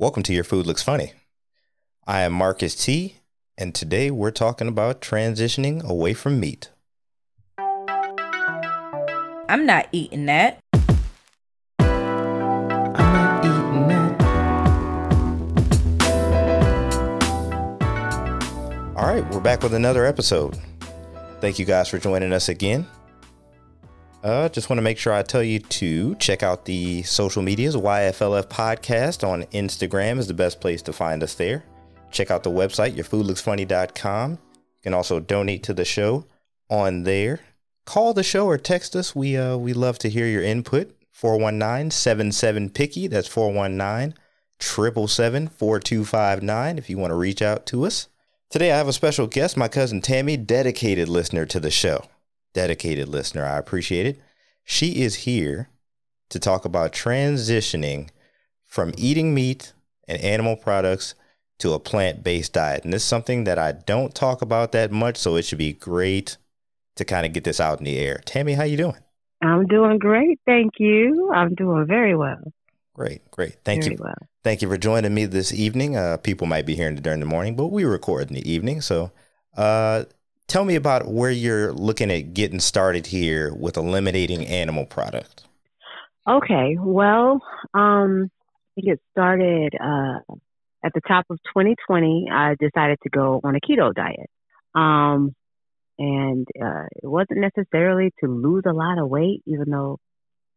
Welcome to Your Food Looks Funny. I am Marcus T, and today we're talking about transitioning away from meat. I'm not eating that. I'm not eating that. All right, we're back with another episode. Thank you guys for joining us again. Uh, just want to make sure I tell you to check out the social medias. YFLF Podcast on Instagram is the best place to find us there. Check out the website, yourfoodlooksfunny.com. You can also donate to the show on there. Call the show or text us. We uh we love to hear your input. 419-77 picky. That's 419 777 4259 if you want to reach out to us. Today I have a special guest, my cousin Tammy, dedicated listener to the show dedicated listener. I appreciate it. She is here to talk about transitioning from eating meat and animal products to a plant based diet. And this is something that I don't talk about that much, so it should be great to kind of get this out in the air. Tammy, how you doing? I'm doing great, thank you. I'm doing very well. Great, great. Thank very you. Well. Thank you for joining me this evening. Uh, people might be hearing it during the morning, but we record in the evening. So uh, tell me about where you're looking at getting started here with eliminating animal product. Okay, well, um, I think started uh, at the top of 2020. I decided to go on a keto diet, um, and uh, it wasn't necessarily to lose a lot of weight, even though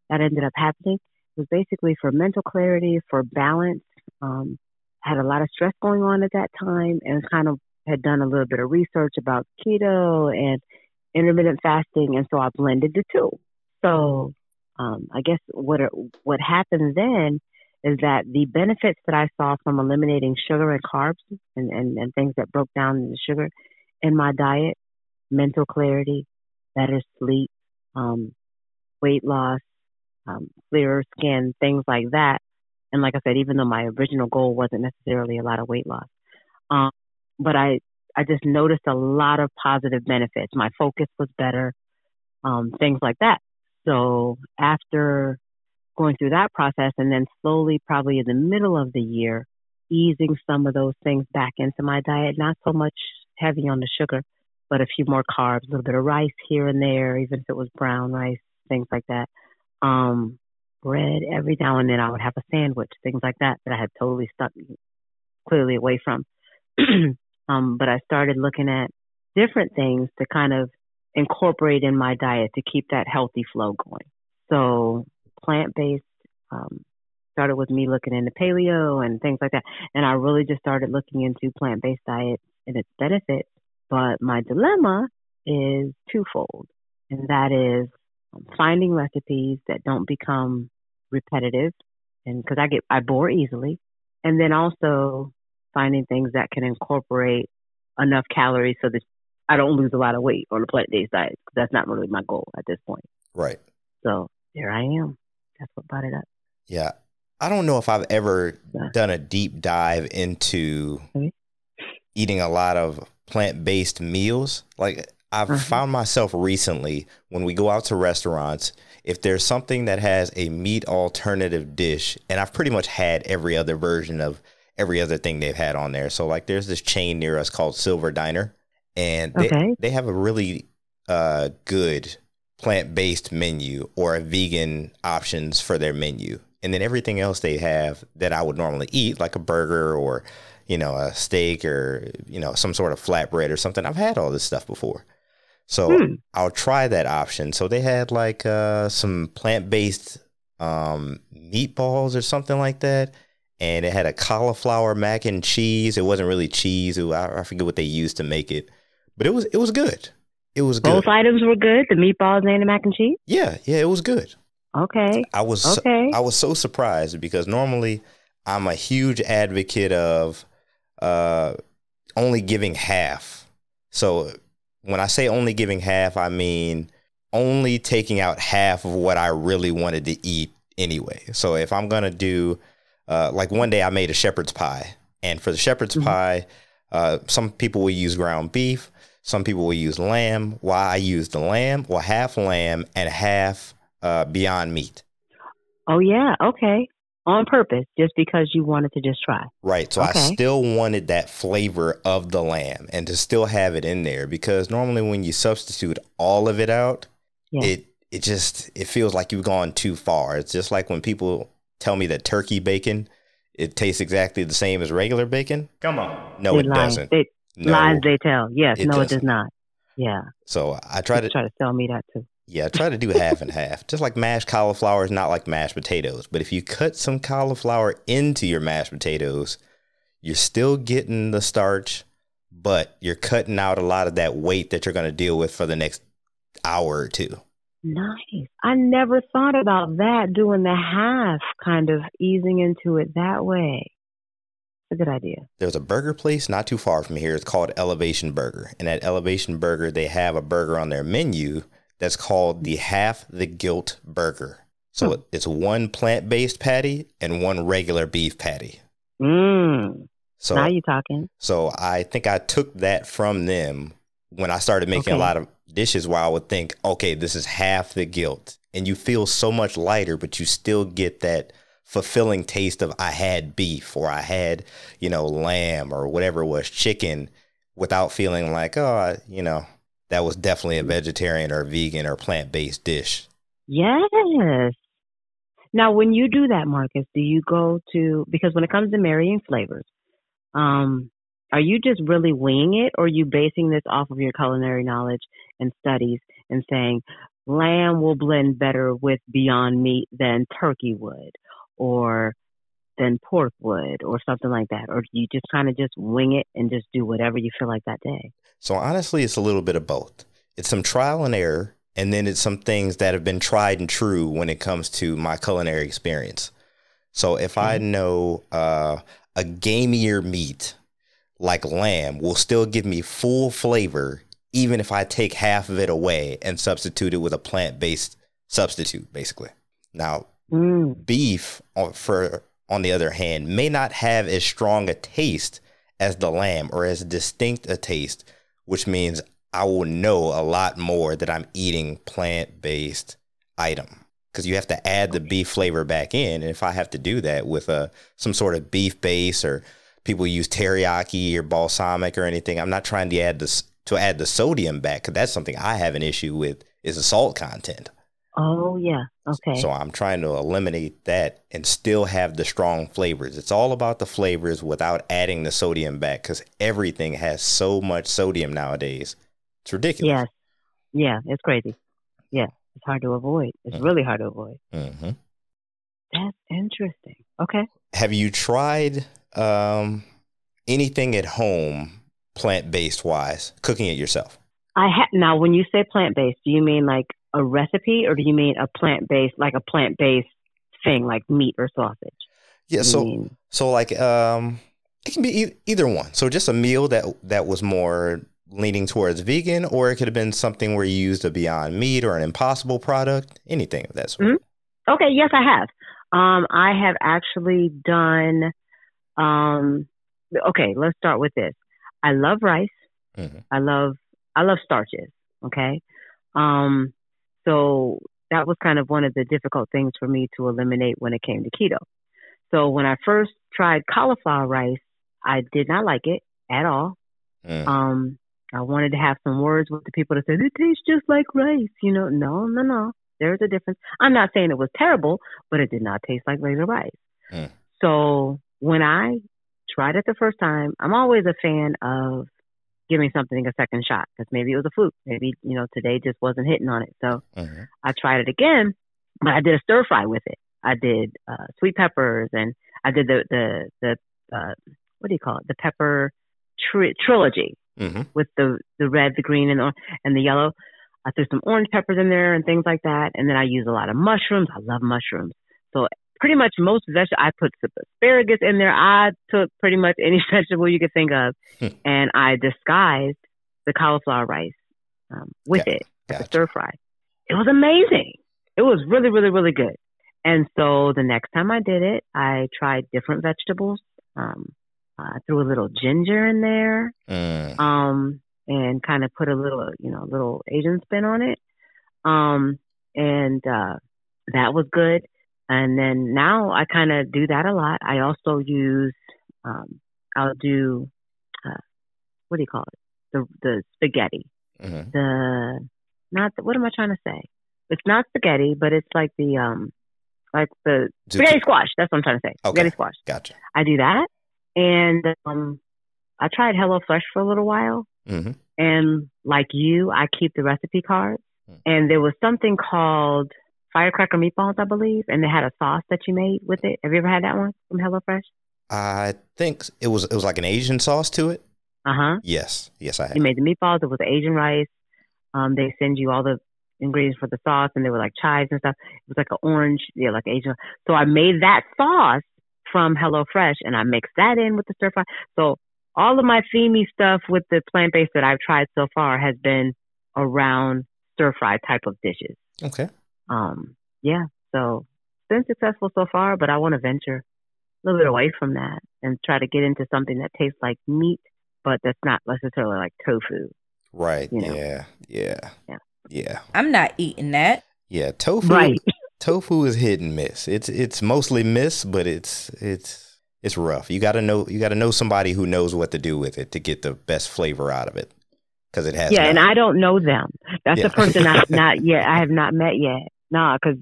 that ended up happening. It was basically for mental clarity, for balance. Um, had a lot of stress going on at that time, and kind of had done a little bit of research about keto and intermittent fasting, and so I blended the two. So um, I guess what what happened then is that the benefits that I saw from eliminating sugar and carbs and, and, and things that broke down the sugar in my diet, mental clarity, better sleep, um, weight loss, um, clearer skin, things like that. And like I said, even though my original goal wasn't necessarily a lot of weight loss, um, but I I just noticed a lot of positive benefits. My focus was better, um, things like that. So after going through that process and then slowly, probably in the middle of the year, easing some of those things back into my diet, not so much heavy on the sugar, but a few more carbs, a little bit of rice here and there, even if it was brown rice, things like that. Um, bread every now and then I would have a sandwich, things like that that I had totally stuck clearly away from. Um, but I started looking at different things to kind of incorporate in my diet to keep that healthy flow going. So plant based um, started with me looking into paleo and things like that, and I really just started looking into plant based diets and its benefits. But my dilemma is twofold, and that is finding recipes that don't become repetitive, and because I get I bore easily, and then also finding things that can incorporate enough calories so that I don't lose a lot of weight on a plant based diet. That's not really my goal at this point. Right. So there I am. That's what brought it up. Yeah. I don't know if I've ever yeah. done a deep dive into mm-hmm. eating a lot of plant based meals. Like I've mm-hmm. found myself recently when we go out to restaurants, if there's something that has a meat alternative dish, and I've pretty much had every other version of every other thing they've had on there. So like there's this chain near us called Silver Diner and they, okay. they have a really uh, good plant-based menu or a vegan options for their menu. And then everything else they have that I would normally eat like a burger or you know a steak or you know some sort of flatbread or something. I've had all this stuff before. So hmm. I'll try that option. So they had like uh, some plant-based um, meatballs or something like that and it had a cauliflower mac and cheese. It wasn't really cheese. It, I, I forget what they used to make it, but it was it was good. It was good. Both items were good. The meatballs and the mac and cheese. Yeah, yeah, it was good. Okay. I was okay. So, I was so surprised because normally I'm a huge advocate of uh, only giving half. So when I say only giving half, I mean only taking out half of what I really wanted to eat anyway. So if I'm gonna do uh, like one day I made a shepherd's pie, and for the shepherd's mm-hmm. pie, uh, some people will use ground beef, some people will use lamb. Why I use the lamb? Well, half lamb and half uh, Beyond Meat. Oh yeah, okay. on purpose just because you wanted to just try. Right. So okay. I still wanted that flavor of the lamb and to still have it in there because normally when you substitute all of it out, yeah. it it just it feels like you've gone too far. It's just like when people tell me that turkey bacon it tastes exactly the same as regular bacon. Come on. No, they it lie. doesn't. They, no, lies they tell. Yes, it no, doesn't. it does not. Yeah. So I try to try to sell me that too. Yeah, I try to do half and half. Just like mashed cauliflower is not like mashed potatoes. But if you cut some cauliflower into your mashed potatoes, you're still getting the starch, but you're cutting out a lot of that weight that you're going to deal with for the next hour or two. Nice. I never thought about that, doing the half, kind of easing into it that way. It's a good idea. There's a burger place not too far from here. It's called Elevation Burger. And at Elevation Burger, they have a burger on their menu that's called the Half the Guilt Burger. So hmm. it's one plant based patty and one regular beef patty. Mm. So now you talking. So I think I took that from them when I started making okay. a lot of dishes where I would think, okay, this is half the guilt. And you feel so much lighter, but you still get that fulfilling taste of I had beef or I had, you know, lamb or whatever it was, chicken, without feeling like, oh, you know, that was definitely a vegetarian or vegan or plant based dish. Yes. Now, when you do that, Marcus, do you go to because when it comes to marrying flavors, um, are you just really winging it, or are you basing this off of your culinary knowledge and studies and saying lamb will blend better with Beyond Meat than turkey would, or than pork would, or something like that? Or do you just kind of just wing it and just do whatever you feel like that day? So honestly, it's a little bit of both. It's some trial and error, and then it's some things that have been tried and true when it comes to my culinary experience. So if mm-hmm. I know uh, a gamier meat like lamb will still give me full flavor, even if I take half of it away and substitute it with a plant based substitute, basically. Now, mm. beef, uh, for on the other hand, may not have as strong a taste as the lamb or as distinct a taste which means I will know a lot more that I'm eating plant based item because you have to add the beef flavor back in. And if I have to do that with a some sort of beef base or people use teriyaki or balsamic or anything, I'm not trying to add this to add the sodium back because that's something I have an issue with is the salt content. Oh yeah. Okay. So I'm trying to eliminate that and still have the strong flavors. It's all about the flavors without adding the sodium back because everything has so much sodium nowadays. It's ridiculous. Yes. Yeah, it's crazy. Yeah, it's hard to avoid. It's mm-hmm. really hard to avoid. Mm-hmm. That's interesting. Okay. Have you tried um, anything at home, plant based wise, cooking it yourself? I ha- now. When you say plant based, do you mean like a recipe or do you mean a plant based like a plant based thing like meat or sausage? Yeah, so mean? so like um it can be e- either one. So just a meal that that was more leaning towards vegan or it could have been something where you used a beyond meat or an impossible product, anything of that sort. Mm-hmm. Okay, yes I have. Um I have actually done um okay, let's start with this. I love rice. Mm-hmm. I love I love starches, okay? Um so that was kind of one of the difficult things for me to eliminate when it came to keto. So when I first tried cauliflower rice, I did not like it at all. Mm. Um, I wanted to have some words with the people that said it tastes just like rice. You know, no, no, no. There's a difference. I'm not saying it was terrible, but it did not taste like regular rice. Mm. So when I tried it the first time, I'm always a fan of giving something a second shot because maybe it was a fluke. Maybe, you know, today just wasn't hitting on it. So mm-hmm. I tried it again, but I did a stir fry with it. I did uh, sweet peppers and I did the, the, the, uh, what do you call it? The pepper tri- trilogy mm-hmm. with the, the red, the green and the, and the yellow. I threw some orange peppers in there and things like that. And then I use a lot of mushrooms. I love mushrooms. So pretty much most vegetables. I put some asparagus in there. I took pretty much any vegetable you could think of, hmm. and I disguised the cauliflower rice um, with it, gotcha. stir fry. It was amazing. It was really, really, really good. And so the next time I did it, I tried different vegetables. Um, I threw a little ginger in there, mm. um, and kind of put a little, you know, little Asian spin on it. Um, and uh, that was good and then now I kind of do that a lot. I also use, um, I'll do, uh, what do you call it? The the spaghetti. Mm-hmm. The not the, what am I trying to say? It's not spaghetti, but it's like the um, like the spaghetti squash. That's what I'm trying to say. Okay. Spaghetti squash. Gotcha. I do that, and um, I tried HelloFresh for a little while, Mm-hmm. and like you, I keep the recipe cards. Hmm. And there was something called firecracker meatballs, I believe, and they had a sauce that you made with it. Have you ever had that one from HelloFresh? I think it was it was like an Asian sauce to it. Uh huh. Yes, yes, I have. You made the meatballs. It was Asian rice. Um, they send you all the ingredients for the sauce, and they were like chives and stuff. It was like an orange, yeah, like Asian. So I made that sauce from HelloFresh, and I mixed that in with the stir fry. So all of my themey stuff with the plant based that I've tried so far has been around stir fry type of dishes. Okay. Um, yeah, so it's been successful so far, but I want to venture a little bit away from that and try to get into something that tastes like meat, but that's not necessarily like tofu. Right. You know. Yeah. Yeah. Yeah. Yeah. I'm not eating that. Yeah. Tofu. Right. Tofu is hit and miss. It's it's mostly miss, but it's it's it's rough. You got to know you got to know somebody who knows what to do with it to get the best flavor out of it because it has. Yeah, and. I don't know them. That's Yeah. the person I've not yet. I have not met yet. Nah, because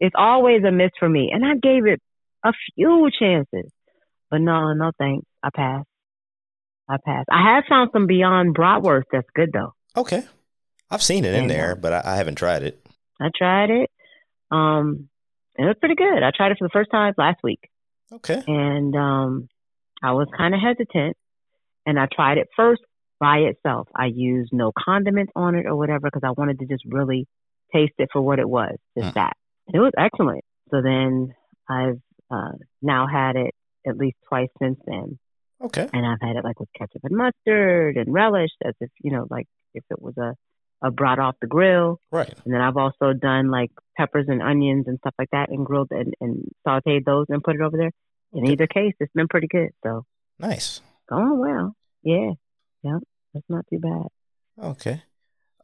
it's always a miss for me, and I gave it a few chances, but no, no thanks. I passed. I passed. I have found some Beyond Bratwurst that's good though. okay. I've seen it in And, uh, there, but I, I haven't tried it. I tried it. Um, it was pretty good. I tried it for the first time last week. Okay. and um, I was kind of hesitant. And I tried it first by itself. I used no condiments on it or whatever because I wanted to just really taste it for what it was, just Mm. that. It was excellent. So then I've uh, now had it at least twice since then, Okay. and I've had it like with ketchup and mustard and relish, as if you know, like if it was a a brought off the grill. Right. And then I've also done like peppers and onions and stuff like that and grilled and, and sauteed those and put it over there. In Okay. either case, it's been pretty good. So Nice. going well. Yeah. Yeah. That's not too bad. Okay.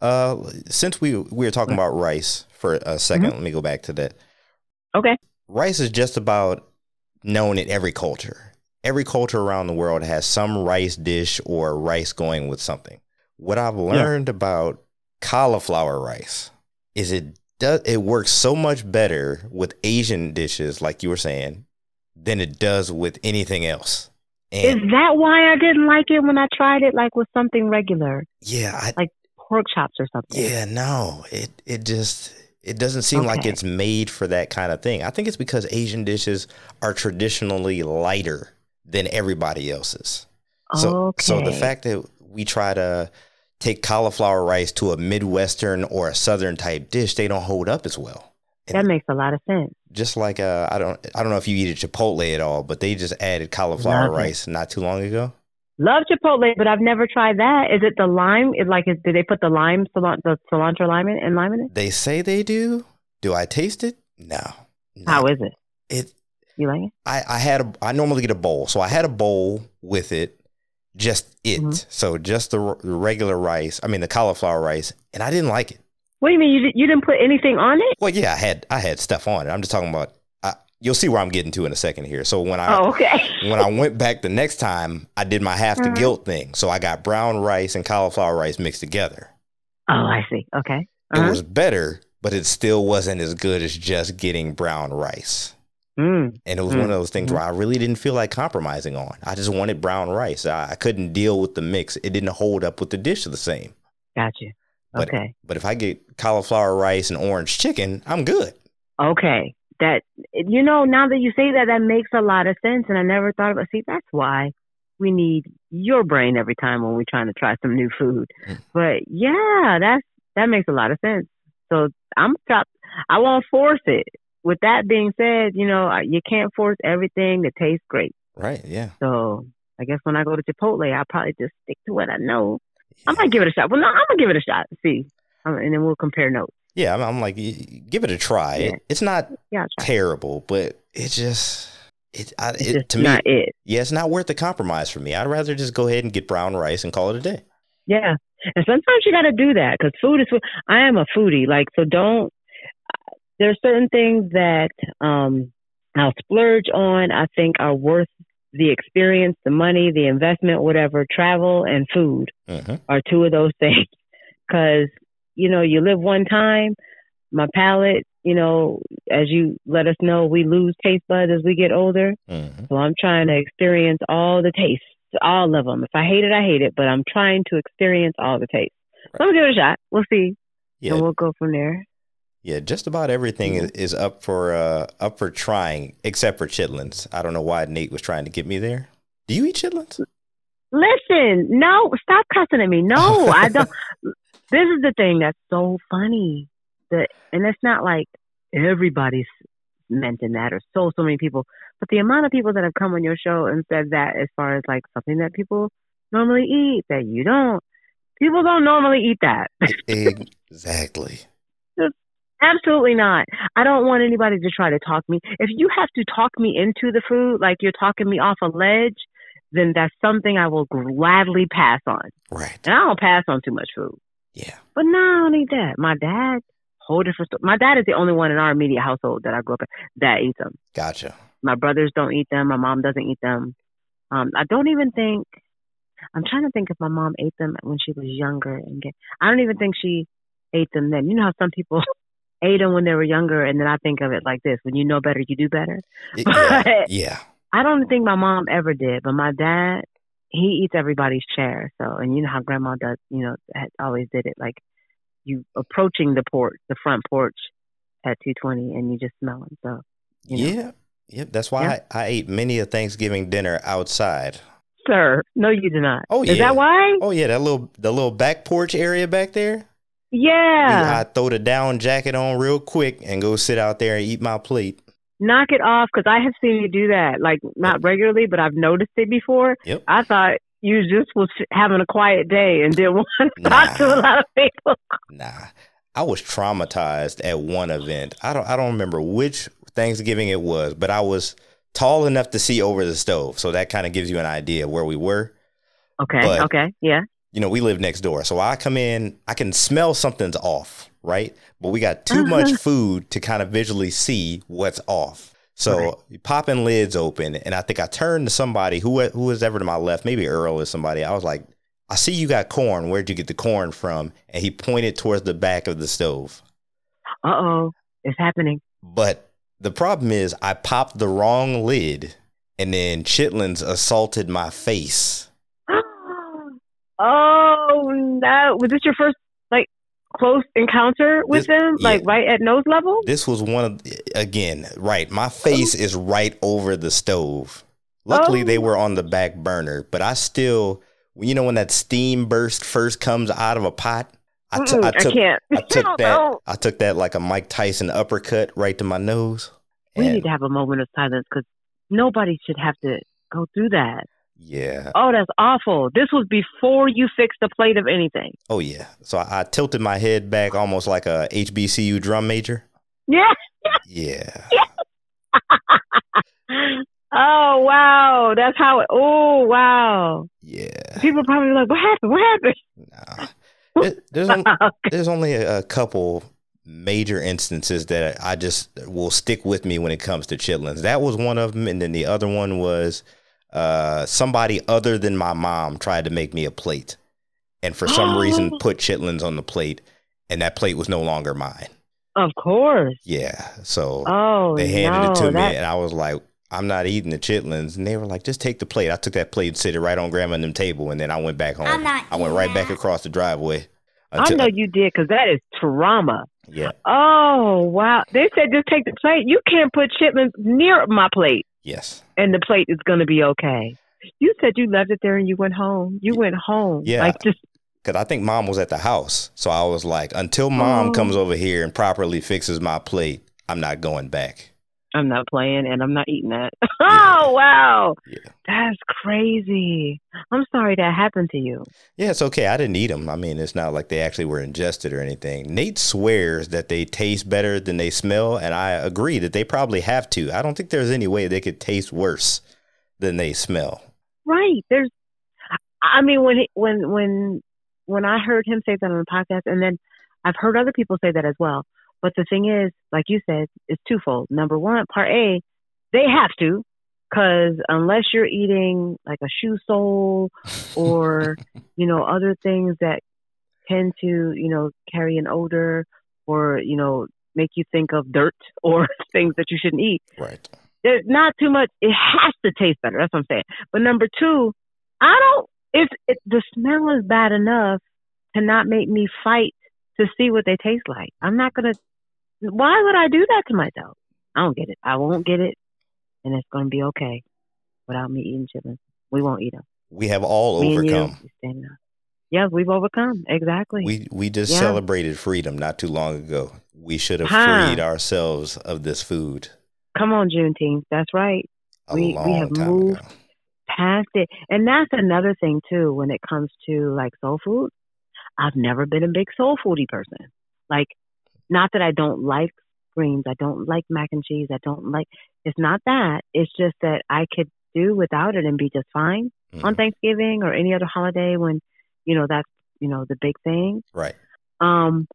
Uh, since we we were talking about rice for a 2nd let me go back to that. Okay. Rice is just about known in every culture. Every culture around the world has some rice dish or rice going with something. What I've learned about cauliflower rice is it does it works so much better with Asian dishes, like you were saying, than it does with anything else. Is that why I didn't like it when I tried it like with something regular, yeah, I, like pork chops or something? Yeah, no, it it just it doesn't seem like it's made for that kind of thing. I think it's because Asian dishes are traditionally lighter than everybody else's. So okay. so the fact that we try to take cauliflower rice to a midwestern or a southern type dish, they don't hold up as well. that makes a lot of sense. Just like uh, I don't I don't know if you eat at Chipotle at all, but they just added cauliflower Love it. rice not too long ago. Love Chipotle, but I've never tried that. Is it the lime? Is like, is, did they put the lime, the cilantro lime in, and lime in it? They say they do. Do I taste it? No. no. How is it? it? You like it? I, I had a I normally get a bowl, so I had a bowl with it, just it. Mhm. So just the, r- the regular rice. I mean the cauliflower rice, and I didn't like it. What do you mean? You, you didn't put anything on it? Well, yeah, I had I had stuff on it. I'm just talking about. You'll see where I'm getting to in a second here. So when I Oh, okay. when I went back the next time, I did my half the Mhm. guilt thing. So I got brown rice and cauliflower rice mixed together. Oh, I see. Okay. It Uh-huh. was better, but it still wasn't as good as just getting brown rice. Mm. And it was Mm. one of those things Mhm. where I really didn't feel like compromising on. I just wanted brown rice. I, I couldn't deal with the mix. It didn't hold up with the dish the same. Gotcha. But Okay. but if I get cauliflower rice and orange chicken, I'm good. Okay. That you know, now that you say that, that makes a lot of sense, and I never thought about. See, that's why we need your brain every time when we're trying to try some new food. Mm. But yeah, that's that makes a lot of sense. So I'm stop. I won't force it. With that being said, you know, I- you can't force everything to taste great. Right? Yeah. So I guess when I go to Chipotle, I'll probably just stick to what I know. I might give it a shot. Well, no, I'm gonna give it a shot. See, um, and then we'll compare notes. Yeah. I'm, I'm like, give it a try. Yeah. It, it's not Yeah, terrible, but it just it, I, It's it just to me. it. Yeah, it's not worth the compromise for me. I'd rather just go ahead and get brown rice and call it a day. Yeah. And sometimes you got to do that because food is food. I am a foodie. Like, so don't, there's certain things that um, I'll splurge on. I think are worth the experience, the money, the investment, whatever. Travel and food hmm are two of those things. Because you know, you live one time. My palate, you know, as you let us know, we lose taste buds as we get older. hmm So I'm trying to experience all the tastes, all of them. If I hate it, I hate it, but I'm trying to experience all the tastes. So I'm gonna give it a shot. We'll see, Yeah, and we'll go from there. yeah. Just about everything is, is up for uh up for trying, except for chitlins. I don't know why Nate was trying to get me there. Do you eat chitlins? Listen, no, stop cussing at me. No, I don't. This is the thing that's so funny. That and it's not like everybody's mentioned that or so so many people, but the amount of people that have come on your show and said that as far as like something that people normally eat that you don't. People don't normally eat that. exactly. Absolutely not. I don't want anybody to try to talk me. If you have to talk me into the food, like you're talking me off a ledge, then that's something I will gladly pass on. Right. And I don't pass on too much food. Yeah. But no, I don't eat that. My dad, whole different. My dad is the only one in our immediate household that I grew up in that eats them. Gotcha. My brothers don't eat them. My mom doesn't eat them. Um, I don't even think. I'm trying to think if my mom ate them when she was younger and get. I don't even think she ate them then. You know how some people ate them when they were younger, and then I think of it like this: when you know better, you do better. Y- Yeah. Yeah. I don't think my mom ever did, but my dad, he eats everybody's chair. So, and you know how grandma does, you know, always did it. Like you approaching the porch, the front porch at 220 and you just smell them. So, you know. Yeah. Yep. That's why Yeah. I, I ate many a Thanksgiving dinner outside. sir, no, you do not. Oh, yeah. Is that why? Oh yeah, that little the little back porch area back there. Yeah. I throw the down jacket on real quick and go sit out there and eat my plate. Knock it off because I have seen you do that. Like not regularly, but I've noticed it before. Yep. I thought you just was having a quiet day and didn't want to talk to a lot of people. Nah. I was traumatized at one event. I don't I don't remember which Thanksgiving it was, but I was tall enough to see over the stove. So that kind of gives you an idea where we were. Okay. But- okay. Yeah. You know, we live next door. So I come in, I can smell something's off, right? But we got too much food to kind of visually see what's off. So Right. popping lids open, and I think I turned to somebody who who was ever to my left, maybe Earl or somebody. I was like, I see you got corn. Where'd you get the corn from? And he pointed towards the back of the stove. Uh oh. It's happening. But the problem is, I popped the wrong lid, and then chitlins assaulted my face. oh no! Was this your first close encounter with This- them? Like yeah. right at nose level? This was one of again, right. My face is right over the stove. Luckily, Oh. they were on the back burner, but I still, you know, when that steam burst first comes out of a pot, I, t- I took, can't. I took No, that, no. I took that like a Mike Tyson uppercut right to my nose. We need to have a moment of silence because nobody should have to go through that. Yeah, Oh, that's awful. This was before you fixed the plate of anything. oh yeah. So I, I tilted my head back almost like a HBCU drum major. Yeah. Yeah, Oh wow, that's how. It, oh wow. yeah. People probably like, what happened? What happened? Nah. There- there's only, there's only a, a couple major instances that I just will stick with me when it comes to chitlins. That was one of them, and then the other one was uh, somebody other than my mom tried to make me a plate, and for some reason put chitlins on the plate, and that plate was no longer mine. of course. Yeah, so Oh they handed no, it to me, and I was like. I'm not eating the chitlins, and they were like, "Just take the plate." I took that plate and sit it right on grandma and them table, and then I went back home. I'm not I went eating right back across the driveway. I know you did because that is trauma. Yeah. Oh wow! They said just take the plate. You can't put chitlins near my plate, Yes. and the plate is gonna be okay. You said you left it there and you went home. You went home. Yeah. Like just Cause I think mom was at the house, so I was like, until mom Oh. comes over here and properly fixes my plate, I'm not going back. I'm not playing and I'm not eating that. oh wow. Yeah. That's crazy. I'm sorry that happened to you. Yeah, it's okay. I didn't eat them. I mean, it's not like they actually were ingested or anything. Nate swears that they taste better than they smell, and I agree that they probably have to. I don't think there's any way they could taste worse than they smell. Right. There's I mean when he, when when when I heard him say that on the podcast and then I've heard other people say that as well. But the thing is, like you said, it's twofold. Number one, part A, they have to, because unless you're eating like a shoe sole or, you know, other things that tend to, you know, carry an odor or, you know, make you think of dirt or things that you shouldn't eat. Right. There's not too much. It has to taste better. That's what I'm saying. But number two, I don't. If it, the smell is bad enough to not make me fight to see what they taste like, I'm not gonna. Why would I do that to myself? I don't get it. I won't get it, and it's gonna be okay without me eating chitlins. We won't eat them. We have all Me and you, overcome. yes, we've overcome. Exactly. We we just Yeah. celebrated freedom not too long ago. We should have Huh. freed ourselves of this food Come on, Juneteenth. That's right. a We- we have time moved ago. past it. And that's another thing too when it comes to like soul food. I've never been a big soul foodie person. Like not that I don't like greens, I don't like mac and cheese, I don't like it's not that. It's just that I could do without it and be just fine on Mhm. Thanksgiving or any other holiday when, you know, that's, you know, the big thing. Right. Um,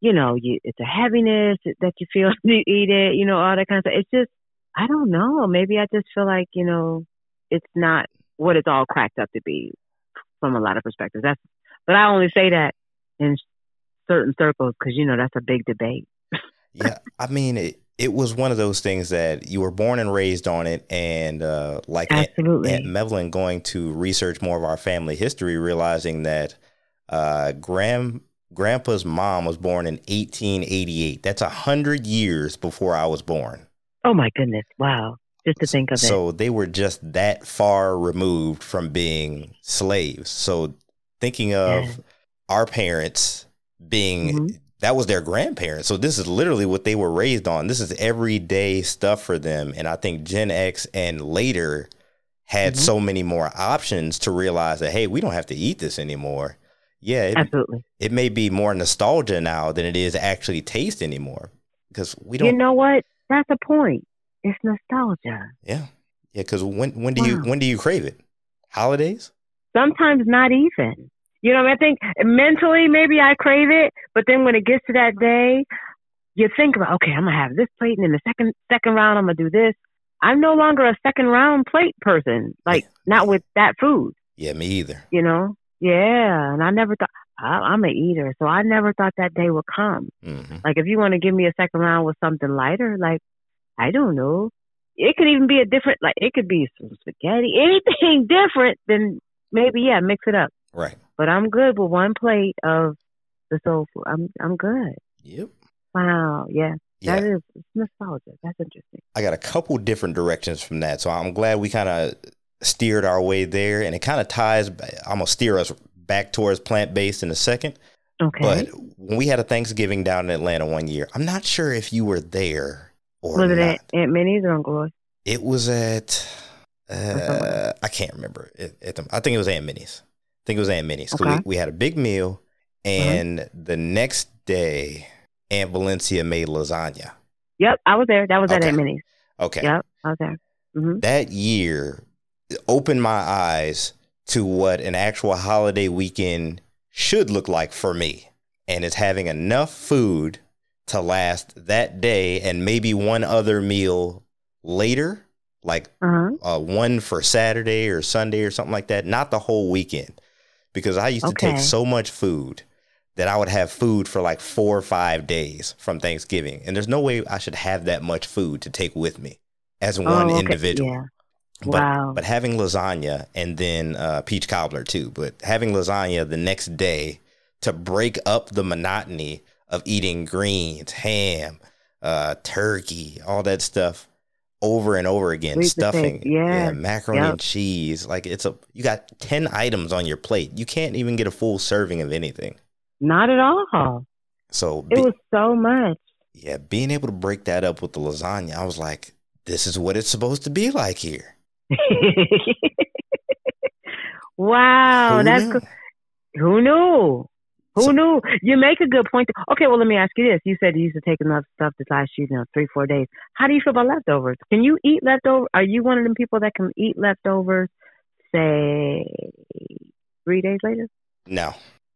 you know, you it's a heaviness that you feel when you eat it, you know, all that kind of stuff. It's just I don't know. Maybe I just feel like, you know, it's not what it's all cracked up to be from a lot of perspectives. That's, but I only say that in certain circles because you know that's a big debate. yeah, I mean it. It was one of those things that you were born and raised on it, and uh, like Aunt, Absolutely. Aunt Evelyn going to research more of our family history, realizing that uh, Grand Grandpa's mom was born in 1888. That's a hundred years before I was born. oh my goodness! Wow. Just to think of it. So they were just that far removed from being slaves. So thinking of Yeah. our parents being Mhm. that was their grandparents. So this is literally what they were raised on. This is everyday stuff for them. And I think Gen X and later had Mhm. so many more options to realize that hey, we don't have to eat this anymore. Yeah, it, Absolutely. it may be more nostalgia now than it is actually taste anymore because we don't You know what? That's a point. It's nostalgia. Yeah, yeah. Because when when do you when do you crave it? Holidays. Sometimes not even. You know, I think mentally maybe I crave it, but then when it gets to that day, you think about, okay, I'm gonna have this plate, and in the second second round, I'm gonna do this. I'm no longer a second round plate person. Like not with that food. Yeah, me either. You know? Yeah, and I never thought I, I'm a eater, so I never thought that day would come. hmm Like if you want to give me a second round with something lighter, like I don't know, it could even be a different, like it could be some spaghetti, anything different than maybe yeah, mix it up. Right. But I'm good with one plate of the soul food. I'm I'm good. Yep. Wow, yeah, Yeah. that is nostalgic. That's interesting. I got a couple different directions from that, so I'm glad we kind of steered our way there, and it kind of ties. I'm gonna steer us back towards plant based in a second. Okay. But when we had a Thanksgiving down in Atlanta one year, I'm not sure if you were there or was it not. at Aunt Minnie's or Uncle It was at uh, I can't remember. It, at the, I think it was Aunt Minnie's. I think it was Aunt Minnie's. Okay. we, we had a big meal, and the next day, Aunt Valencia made lasagna. Yep, I was there. That was at Okay. Aunt Minnie's. Okay, Yep, I was there. hmm that year opened my eyes to what an actual holiday weekend should look like for me, and it's having enough food to last that day and maybe one other meal later, like Uh huh. uh, one for Saturday or Sunday or something like that, not the whole weekend. Because I used to take so much food that I would have food for like four or five days from Thanksgiving. And there's no way I should have that much food to take with me as one oh, okay. individual. Yeah. But, Wow. but having lasagna and then uh, peach cobbler too, but having lasagna the next day to break up the monotony of eating greens, ham, uh, turkey, all that stuff over and over again, Sweet stuffing, potato, yeah, macaroni yep. and cheese. Like it's a you got ten items on your plate. You can't even get a full serving of anything. Not at all. So It be- was so much. yeah, being able to break that up with the lasagna, I was like, this is what it's supposed to be like here. wow, Who that's knew? Who knew? Who So- knew? You make a good point. Okay, well, let me ask you this. You said you used to take enough stuff to last you, you know, three, four days. How do you feel about leftovers? Can you eat leftovers? Are you one of them people that can eat leftovers, say, three days later? No,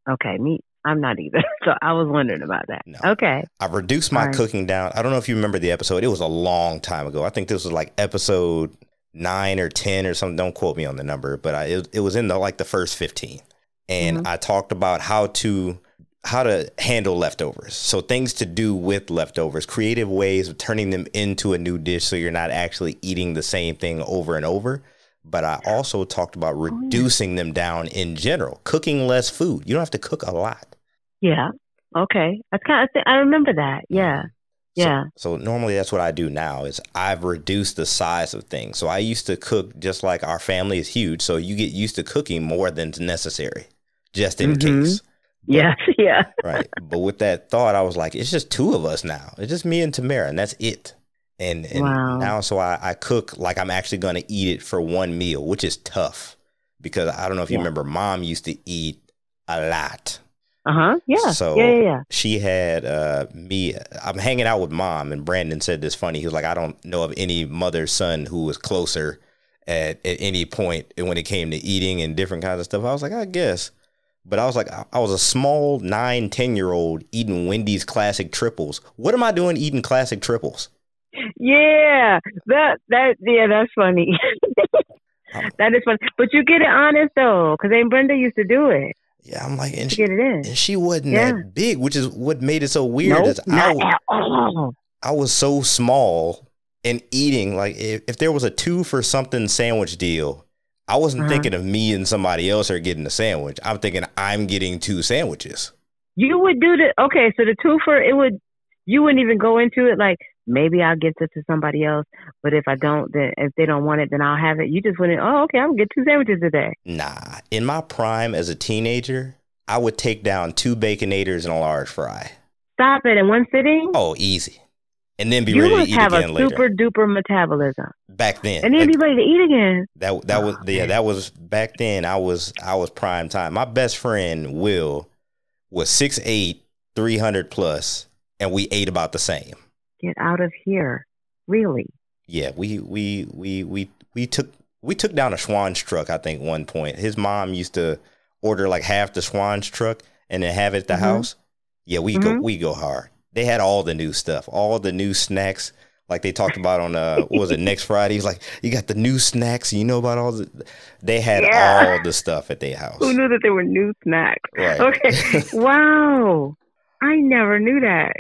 Okay, me. I'm not either. So I was wondering about that. No. Okay. I've reduced my Right. cooking down. I don't know if you remember the episode. It was a long time ago. I think this was like episode nine or ten or something. Don't quote me on the number, but I, it, it was in the like the first fifteen, and Mhm. I talked about how to how to handle leftovers. So things to do with leftovers, creative ways of turning them into a new dish, so you're not actually eating the same thing over and over. But I also talked about yeah. reducing them down in general, cooking less food. You don't have to cook a lot. Yeah. Okay. That's kind of. I remember that. Yeah. Yeah. So, so normally that's what I do now is I've reduced the size of things. So I used to cook just like our family is huge, so you get used to cooking more than necessary, just in Mhm. case. Yeah. Yeah. Right. but with that thought, I was like, it's just two of us now. It's just me and Tamara, and that's it. And, and Wow. now, so I, I cook like I'm actually going to eat it for one meal, which is tough because I don't know if you Yeah. remember, mom used to eat a lot. Uh huh. Yeah. So- yeah. Yeah. Yeah. she had uh me i'm hanging out with mom and brandon said this funny he was like i don't know of any mother son who was closer at, at any point when it came to eating and different kinds of stuff i was like i guess but i was like i, was a small nine ten year old eating wendy's classic triples what am i doing eating classic triples Yeah. That. That. Yeah. That's funny. That is funny. But you get it honest though, because Aunt Brenda used to do it. yeah i'm like and she, get it in. and she wasn't Yeah. that big which is what made it so weird Nope, not I, at all. I was so small and eating like if, if there was a two for something sandwich deal, I wasn't Uh-huh. thinking of me and somebody else are getting a sandwich. I'm thinking I'm getting two sandwiches. You would do the okay. So the two for it would. You wouldn't even go into it like maybe I'll get this to somebody else, but if I don't, then if they don't want it, then I'll have it. You just wouldn't. Oh, okay, I'm gonna get two sandwiches today. Nah, in my prime as a teenager, I would take down two baconators and a large fry. Stop it in one sitting. Oh, easy. And then be you ready to must eat have a later. super duper metabolism, Back then. and then Like, be ready to eat again. that that was Oh, yeah, man. that was back then I was I was prime time. My best friend Will was 6'8", 300 plus, and we ate about the same. Get out of here, really. Yeah, we we we we we took we took down a Schwan's truck. I think one point his mom used to order like half the Schwan's truck and then have it at the Mhm. house. Yeah, we go Mhm. we go hard. They had all the new stuff, all the new snacks. Like they talked about on uh what was it next Friday? He's like, you got the new snacks. You know about all the. They had Yeah. all the stuff at their house. Who knew that there were new snacks? Right. Okay. wow. I never knew that,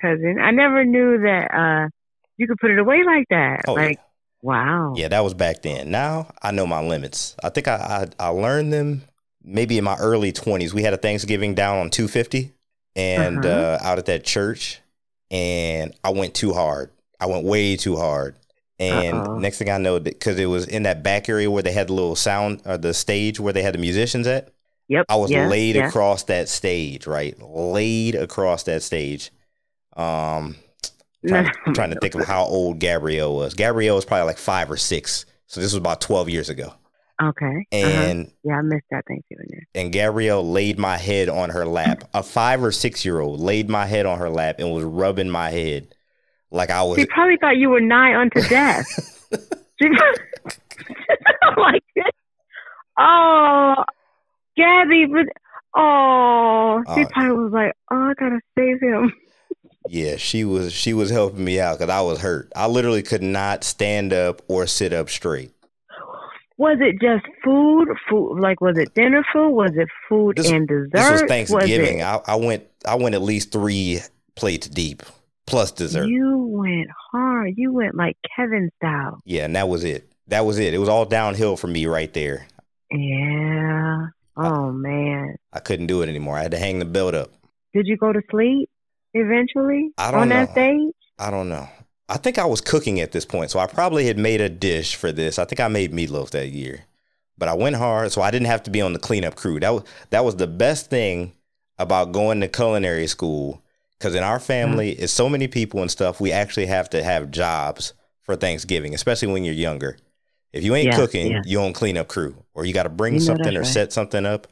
cousin. I never knew that uh you could put it away like that. Oh, yeah. like, wow. Yeah, that was back then. Now I know my limits. I think I I, I learned them maybe in my early twenties. We had a Thanksgiving down on two fifty, and Uh-huh. uh, out at that church, and I went too hard. I went way too hard. And Uh-oh. next thing I know, because it was in that back area where they had the little sound or the stage where they had the musicians at, Yep. I was yeah, laid yeah. across that stage, right? Laid across that stage. Um, trying, trying to think of how old Gabrielle was. Gabrielle was probably like five or six. So this was about 12 years ago. Okay. uh-huh. And Yeah, I missed that Thanksgiving there. and Gabrielle laid my head on her lap. A five or six year old laid my head on her lap and was rubbing my head like I was. She probably thought you were nigh unto death. she like, oh, Gabby, but oh, she Uh, probably was like, oh, I gotta save him. yeah, she was she was helping me out because I was hurt. I literally could not stand up or sit up straight. Was it just food? Food like was it dinner food? Was it food This- and dessert? This was Thanksgiving. it- I, I went I went at least three plates deep plus dessert. You went hard. You went like Kevin style. Yeah, and that was it. That was it. It was all downhill for me right there. Yeah. Oh man. I couldn't do it anymore. I had to hang the belt up. Did you go to sleep eventually I don't on that know. stage? I don't know. I think I was cooking at this point, so I probably had made a dish for this. I think I made meatloaf that year, but I went hard, so I didn't have to be on the cleanup crew. That was that was the best thing about going to culinary school, because in our family, mm-hmm. it's so many people and stuff. We actually have to have jobs for Thanksgiving, especially when you're younger. If you ain't Yeah, cooking, yeah. you own cleanup crew, or you got to bring You something or right. set something up.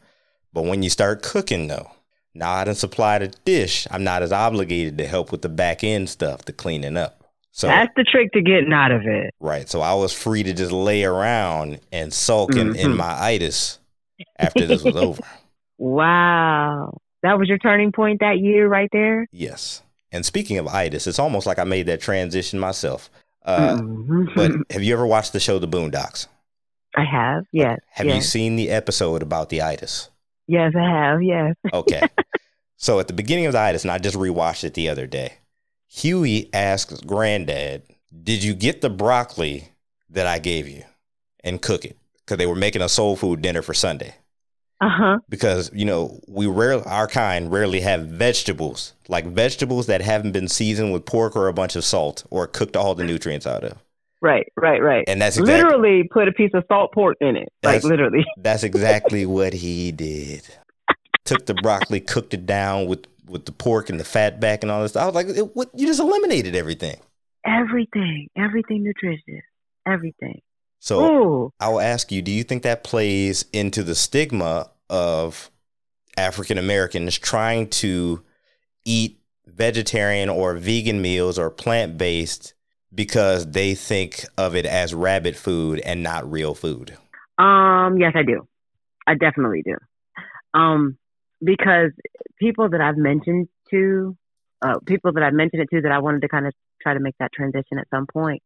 But when you start cooking, though, now I done supplied a dish. I'm not as obligated to help with the back end stuff, the cleaning up. So That's the trick to getting out of it. right, so I was free to just lay around and sulk in, in Mhm. my itis after this was over. Wow. That was your turning point that year, right there. Yes. And speaking of itis, it's almost like I made that transition myself. Uh, mm-hmm. but have you ever watched the show The Boondocks? I have. Yes. Have yes. you seen the episode about the itis? Yes, I have. Yes. okay. So at the beginning of the itis, and I just rewatched it the other day. Huey asks Granddad, "Did you get the broccoli that I gave you and cook it?" Because they were making a soul food dinner for Sunday. Uh huh. Because you know we rarely, our kind rarely have vegetables like vegetables that haven't been seasoned with pork or a bunch of salt or cooked all the nutrients out of. Right, right, right. And that's exactly, literally put a piece of salt pork in it. Like literally. That's exactly what he did. Took the broccoli, cooked it down with with the pork and the fat back and all this. I was like, it, what? You just eliminated everything. Everything, everything nutritious, everything. So Ooh. I will ask you: Do you think that plays into the stigma of African Americans trying to eat vegetarian or vegan meals or plant based because they think of it as rabbit food and not real food? Um, yes, I do. I definitely do. Um, because people that I've mentioned to, uh, people that I've mentioned it to that I wanted to kind of try to make that transition at some point,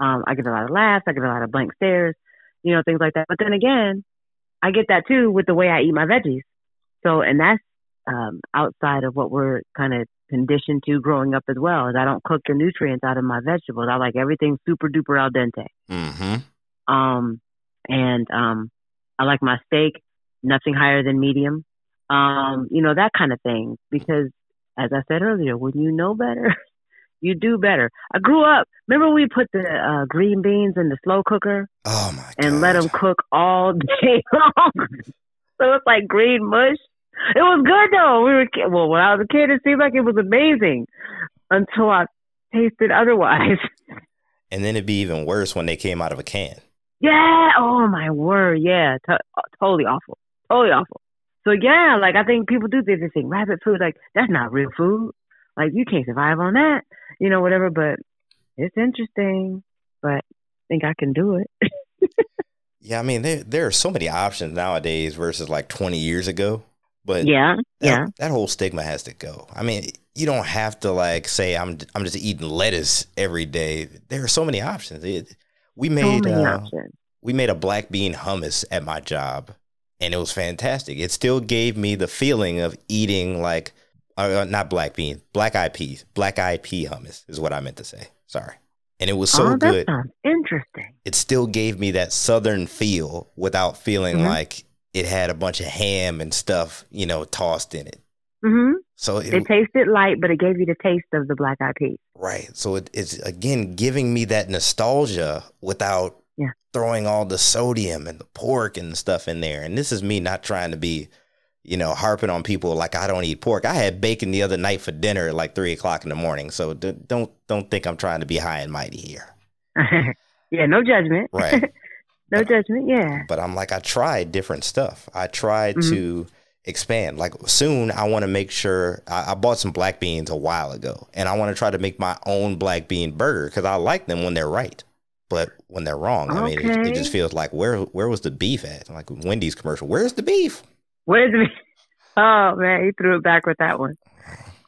um, I get a lot of laughs, I get a lot of blank stares, you know, things like that. But then again, I get that too with the way I eat my veggies. So, and that's um, outside of what we're kind of conditioned to growing up as well. Is I don't cook the nutrients out of my vegetables. I like everything super duper al dente. Mm-hmm. Um, and um, I like my steak nothing higher than medium um, you know, that kind of thing. Because as I said earlier, when you know better, you do better. I grew up. Remember we put the uh, green beans in the slow cooker? Oh my! And let them cook all day long. so it's like green mush. It was good though. We were well when I was a kid. It seemed like it was amazing until I tasted otherwise. And then it'd be even worse when they came out of a can. Yeah. Oh my word. Yeah. T- totally awful. Totally awful. So yeah, like I think people do this thing, rabbit food, like that's not real food. Like you can't survive on that, you know, whatever. But it's interesting. But I think I can do it. yeah, I mean, there there are so many options nowadays versus like 20 years ago. But yeah, that, yeah, that whole stigma has to go. I mean, you don't have to like say I'm I'm just eating lettuce every day. There are so many options. It, we made so uh, we made a black bean hummus at my job and it was fantastic. It still gave me the feeling of eating like uh, uh not black bean, black eyed peas, black eyed pea hummus is what I meant to say. Sorry. And it was so oh, good. interesting. It still gave me that southern feel without feeling mm-hmm. like it had a bunch of ham and stuff, you know, tossed in it. Mm-hmm. So it, it, tasted light, but it gave you the taste of the black eyed peas. Right. So it, it's again giving me that nostalgia without throwing all the sodium and the pork and stuff in there. And this is me not trying to be, you know, harping on people like I don't eat pork. I had bacon the other night for dinner at like three o'clock in the morning. So don't don't think I'm trying to be high and mighty here. yeah, no judgment. Right. no but, judgment. Yeah. But I'm like I tried different stuff. I tried mm-hmm. to expand. Like soon, I want to make sure I, I, bought some black beans a while ago, and I want to try to make my own black bean burger because I like them when they're right but when they're wrong. I mean, it, it, just feels like where where was the beef at? Like Wendy's commercial, where's the beef? Where's the beef? Oh man, he threw it back with that one.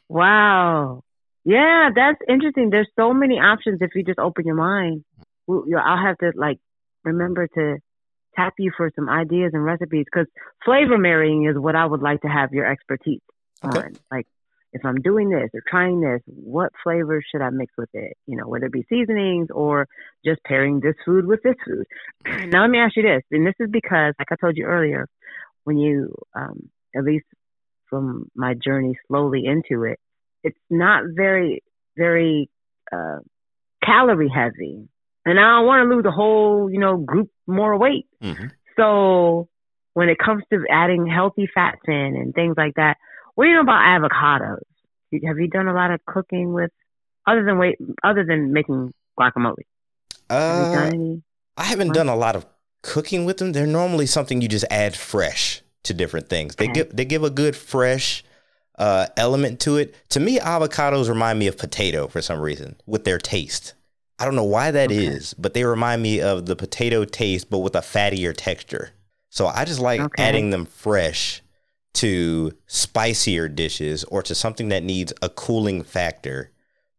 Wow. Yeah, that's interesting. There's so many options if you just open your mind. I'll have to like remember to tap you for some ideas and recipes because flavor marrying is what I would like to have your expertise okay. on. Like if I'm doing this or trying this, what flavors should I mix with it? You know, whether it be seasonings or just pairing this food with this food. now, let me ask you this, and this is because, like I told you earlier, when you, um, at least from my journey slowly into it, it's not very, very uh, calorie heavy. And I don't want to lose a whole, you know, group more weight. Mm-hmm. So when it comes to adding healthy fats in and things like that, what do you know about avocados? Have you done a lot of cooking with other than wait other than making guacamole? Uh, Have I haven't done a lot of cooking with them. They're normally something you just add fresh to different things. They okay. give they give a good fresh uh, element to it. To me, avocados remind me of potato for some reason with their taste. I don't know why that okay. is, but they remind me of the potato taste, but with a fattier texture. So I just like okay. adding them fresh to spicier dishes or to something that needs a cooling factor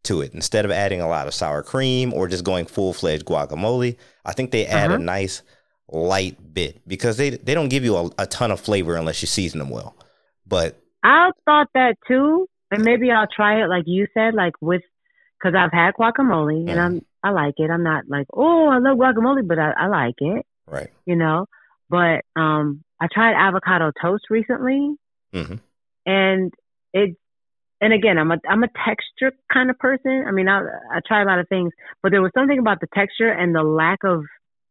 to it. Instead of adding a lot of sour cream or just going full fledged guacamole, I think they add uh-huh. a nice light bit because they they don't give you a, a, ton of flavor unless you season them well. But I thought that too, and maybe I'll try it like you said, like with because I've had guacamole mm-hmm. and I'm I like it. I'm not like oh I love guacamole, but I, I like it. Right. You know, but um, I tried avocado toast recently, mm-hmm. and it. And again, I'm a I'm a texture kind of person. I mean, I I try a lot of things, but there was something about the texture and the lack of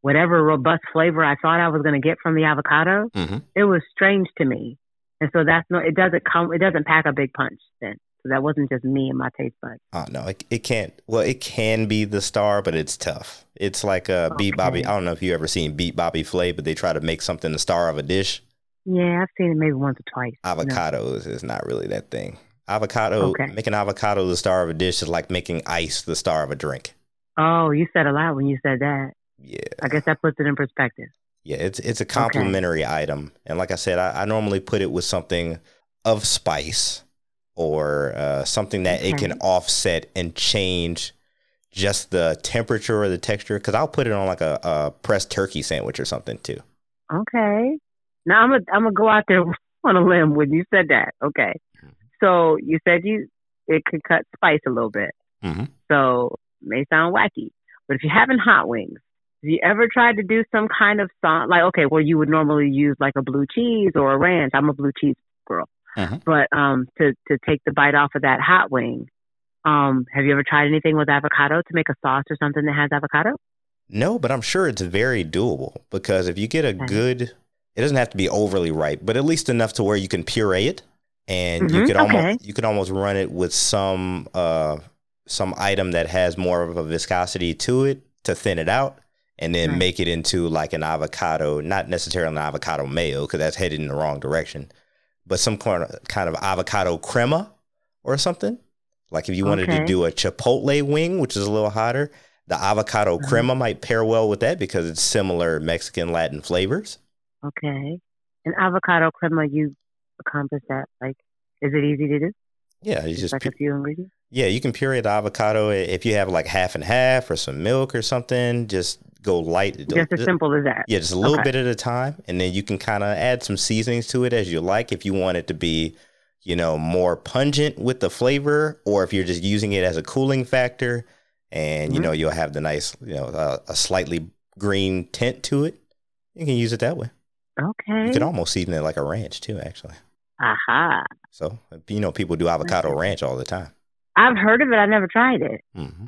whatever robust flavor I thought I was going to get from the avocado, mm-hmm. it was strange to me. And so that's no, it doesn't come, it doesn't pack a big punch then. So that wasn't just me and my taste buds. Oh no, it, it can't. Well, it can be the star, but it's tough. It's like uh, a okay. Beat Bobby. I don't know if you ever seen Beat Bobby Flay, but they try to make something the star of a dish. Yeah, I've seen it maybe once or twice. Avocados you know? is not really that thing. Avocado, okay. making avocado the star of a dish is like making ice the star of a drink. Oh, you said a lot when you said that. Yeah. I guess that puts it in perspective. Yeah, it's it's a complimentary okay. item, and like I said, I, I, normally put it with something of spice or uh, something that okay. it can offset and change just the temperature or the texture. Because I'll put it on like a, a, pressed turkey sandwich or something too. Okay. Now I'm gonna I'm gonna go out there on a limb when you said that. Okay. So you said you it could cut spice a little bit. Mm-hmm. So may sound wacky, but if you're having hot wings have you ever tried to do some kind of song like okay, where you would normally use like a blue cheese or a ranch? I'm a blue cheese girl, uh-huh. but um, to to take the bite off of that hot wing, um, have you ever tried anything with avocado to make a sauce or something that has avocado? No, but I'm sure it's very doable because if you get a okay. good, it doesn't have to be overly ripe, but at least enough to where you can puree it, and mm-hmm. you could okay. almost you could almost run it with some uh some item that has more of a viscosity to it to thin it out and then right. make it into like an avocado, not necessarily an avocado mayo because that's headed in the wrong direction, but some kind of, kind of avocado crema or something. Like if you wanted okay. to do a chipotle wing, which is a little hotter, the avocado uh-huh. crema might pair well with that because it's similar Mexican Latin flavors. Okay. And avocado crema, you accomplish that? Like, is it easy to do? Yeah, you just, like pu- a few ingredients. Yeah, you can puree the avocado if you have like half and half or some milk or something. Just go light. Just as simple as that. Yeah, just a little okay. bit at a time, and then you can kind of add some seasonings to it as you like. If you want it to be, you know, more pungent with the flavor, or if you're just using it as a cooling factor, and mm-hmm. you know you'll have the nice, you know, uh, a slightly green tint to it. You can use it that way. Okay. You can almost season it like a ranch too, actually. Aha. So you know, people do avocado ranch all the time. I've heard of it. I've never tried it. Mm-hmm.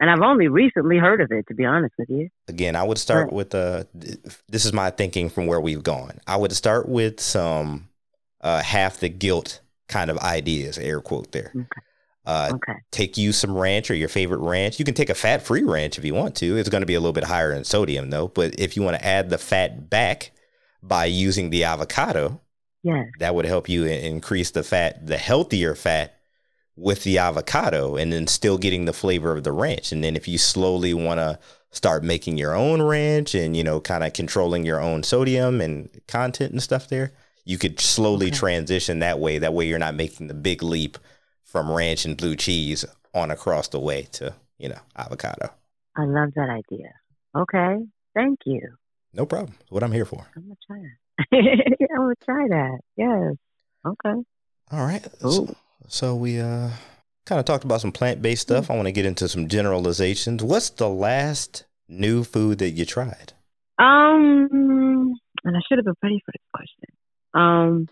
And I've only recently heard of it, to be honest with you. Again, I would start right. with uh, this is my thinking from where we've gone. I would start with some uh, half the guilt kind of ideas, air quote there. Okay. Uh, okay. Take you some ranch or your favorite ranch. You can take a fat free ranch if you want to. It's going to be a little bit higher in sodium though. But if you want to add the fat back by using the avocado, yes. that would help you increase the fat, the healthier fat with the avocado and then still getting the flavor of the ranch. And then if you slowly want to start making your own ranch and, you know, kind of controlling your own sodium and content and stuff there, you could slowly okay. transition that way. That way you're not making the big leap from ranch and blue cheese on across the way to, you know, avocado. I love that idea. Okay. Thank you. No problem. what I'm here for. I'm gonna try that. I'm gonna try that. Yes. Okay. All right. So, so we uh kind of talked about some plant-based stuff. Mm-hmm. I want to get into some generalizations. What's the last new food that you tried? Um, and I should have been ready for this question. Um,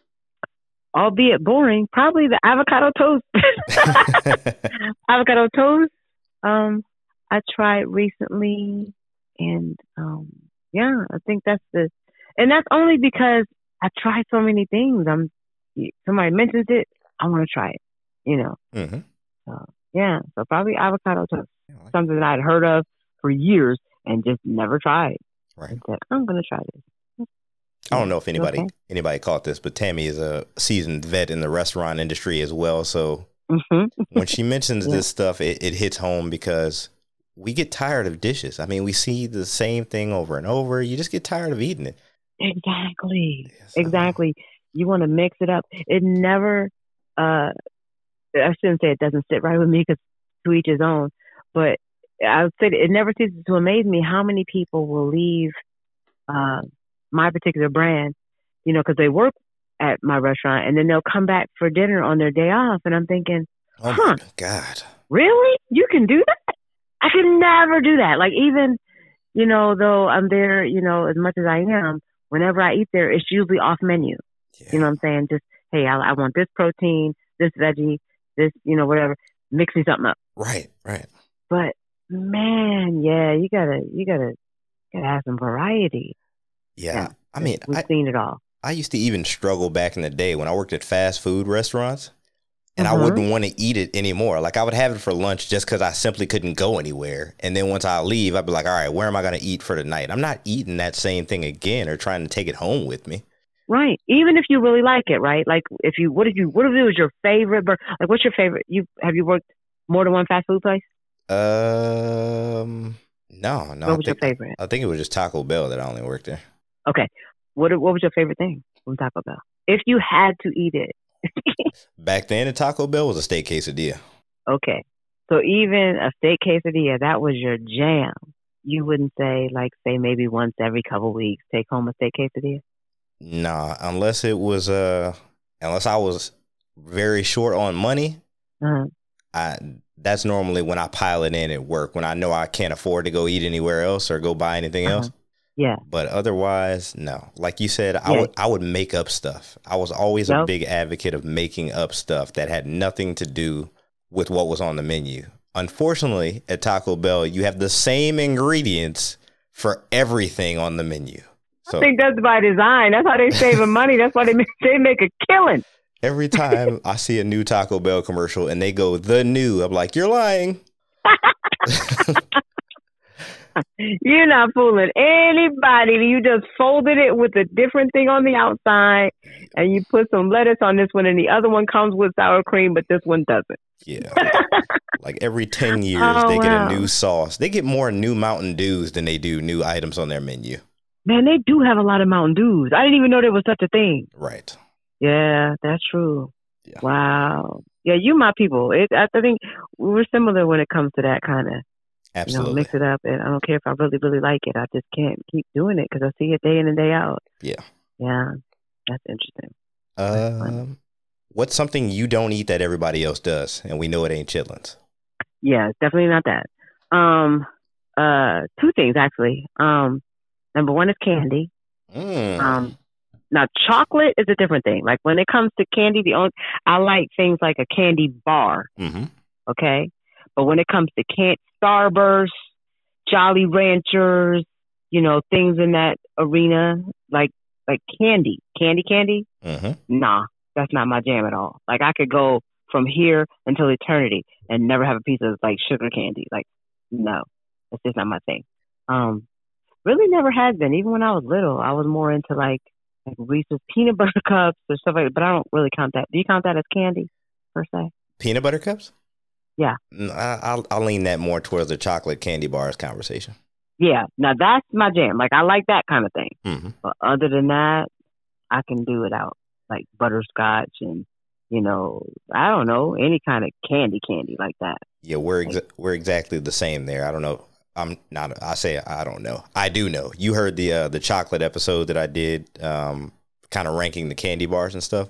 albeit boring, probably the avocado toast. avocado toast. Um, I tried recently, and um, yeah, I think that's the, and that's only because I tried so many things. I'm somebody mentions it, I want to try it, you know. Mm-hmm. So, yeah, so probably avocado toast, yeah, like something that I'd heard of for years and just never tried. Right. Said, I'm going to try this. I don't know if anybody okay. anybody caught this, but Tammy is a seasoned vet in the restaurant industry as well. So mm-hmm. when she mentions yeah. this stuff, it, it hits home because we get tired of dishes. I mean, we see the same thing over and over. You just get tired of eating it. Exactly. Yeah, so. Exactly You want to mix it up. It never. Uh, I shouldn't say it doesn't sit right with me because to each his own. But I would say it never ceases to amaze me how many people will leave uh, my particular brand, you know, because they work at my restaurant and then they'll come back for dinner on their day off, and I'm thinking, Oh Huh. my God. really? You can do that? I can never do that. Like even, you know, though I'm there, you know, as much as I am, whenever I eat there, it's usually off menu. Yeah. You know what I'm saying? Just hey, I, I want this protein, this veggie, this, you know, whatever. Mix me something up. Right, right. But man, yeah, you gotta, you gotta, gotta have some variety. Yeah. Yeah. I mean, we've I, seen it all. I used to even struggle back in the day when I worked at fast food restaurants and I Mhm. wouldn't want to eat it anymore. Like I would have it for lunch just because I simply couldn't go anywhere. And then once I leave, I'd be like, all right, where am I going to eat for the night? I'm not eating that same thing again or trying to take it home with me. Right. Even if you really like it, right? Like if you, what if you, what if it was your favorite? Bur- like, what's your favorite? You have you worked more than one fast food place? Um, no, no. I what was your think, favorite? I think it was just Taco Bell that I only worked there. Okay. What What was your favorite thing from Taco Bell? If you had to eat it. Back then, the Taco Bell was a steak quesadilla. Okay. So even a steak quesadilla, that was your jam. You wouldn't say like say maybe once every couple weeks take home a steak quesadilla. Nah, unless it was uh, unless I was very short on money. Uh-huh. I that's normally when I pile it in at work when I know I can't afford to go eat anywhere else or go buy anything Uh-huh. else. Yeah. But otherwise, no. Like you said, I would I would make up stuff. I was always a big advocate of making up stuff that had nothing to do with what was on the menu. Unfortunately, at Taco Bell, you have the same ingredients for everything on the menu. So I think that's by design. That's how they saving money. That's why they make, they make a killing. every time I see a new Taco Bell commercial and they go the new, I'm like, you're lying. You're not fooling anybody. You just folded it with a different thing on the outside, and you put some lettuce on this one, and the other one comes with sour cream, but this one doesn't. Yeah. like every 10 years, Oh, they get wow. a new sauce. They get more new Mountain Dews than they do new items on their menu. Man, they do have a lot of Mountain Dews. I didn't even know there was such a thing. Right. Yeah, that's true. Yeah. Wow. Yeah, you my people. It, I think we're similar when it comes to that kind of, you know, Absolutely. mix it up. And I don't care if I really, really like it. I just can't keep doing it because I see it day in and day out. Yeah. Yeah, that's interesting. Um, what's something you don't eat that everybody else does, and we know it ain't chitlins? Yeah, definitely not that. Um, uh, two things actually. Um, number one is candy. Mm. Um, now chocolate is a different thing. Like when it comes to candy, the only I like things like a candy bar. hmm Okay, but when it comes to can Starburst, Jolly Ranchers, you know things in that arena, like like candy, candy, candy. hmm Nah, that's not my jam at all. Like I could go from here until eternity and never have a piece of like sugar candy. Like no, that's just not my thing. Um, really never has been. Even when I was little, I was more into like like Reese's peanut butter cups or stuff like. that. But I don't really count that. Do you count that as candy per se? Peanut butter cups? Yeah. I, I'll, I'll lean that more towards the chocolate candy bars conversation. Yeah, now that's my jam. Like I like that kind of thing. hmm But other than that, I can do without like butterscotch and you know I don't know any kind of candy candy like that. Yeah, we're exa- we're exactly the same there. I don't know. I'm not. I say I don't know. I do know. You heard the uh, the chocolate episode that I did, um, kind of ranking the candy bars and stuff.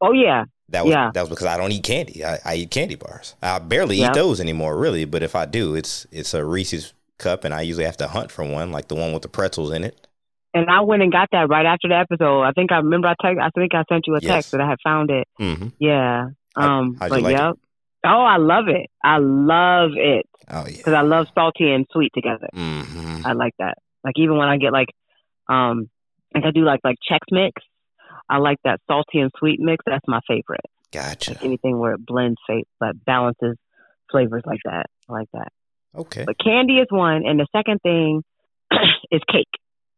Oh yeah, That was Yeah. that was because I don't eat candy. I, I eat candy bars. I barely Yeah. eat those anymore, really. But if I do, it's it's a Reese's cup, and I usually have to hunt for one, like the one with the pretzels in it. and I went and got that right after the episode. I think I remember I text. I think I sent you a Yes. text that I had found it. hmm Yeah. Um. you but like it? Oh, I love it. I love it Oh yeah. because I love salty and sweet together. hmm I like that. Like even when I get like, um, like I do like like Chex Mix. I like that salty and sweet mix. That's my favorite. Gotcha. Anything where it blends, fa- but balances flavors like that. I like that. Okay. But candy is one, and the second thing is cake,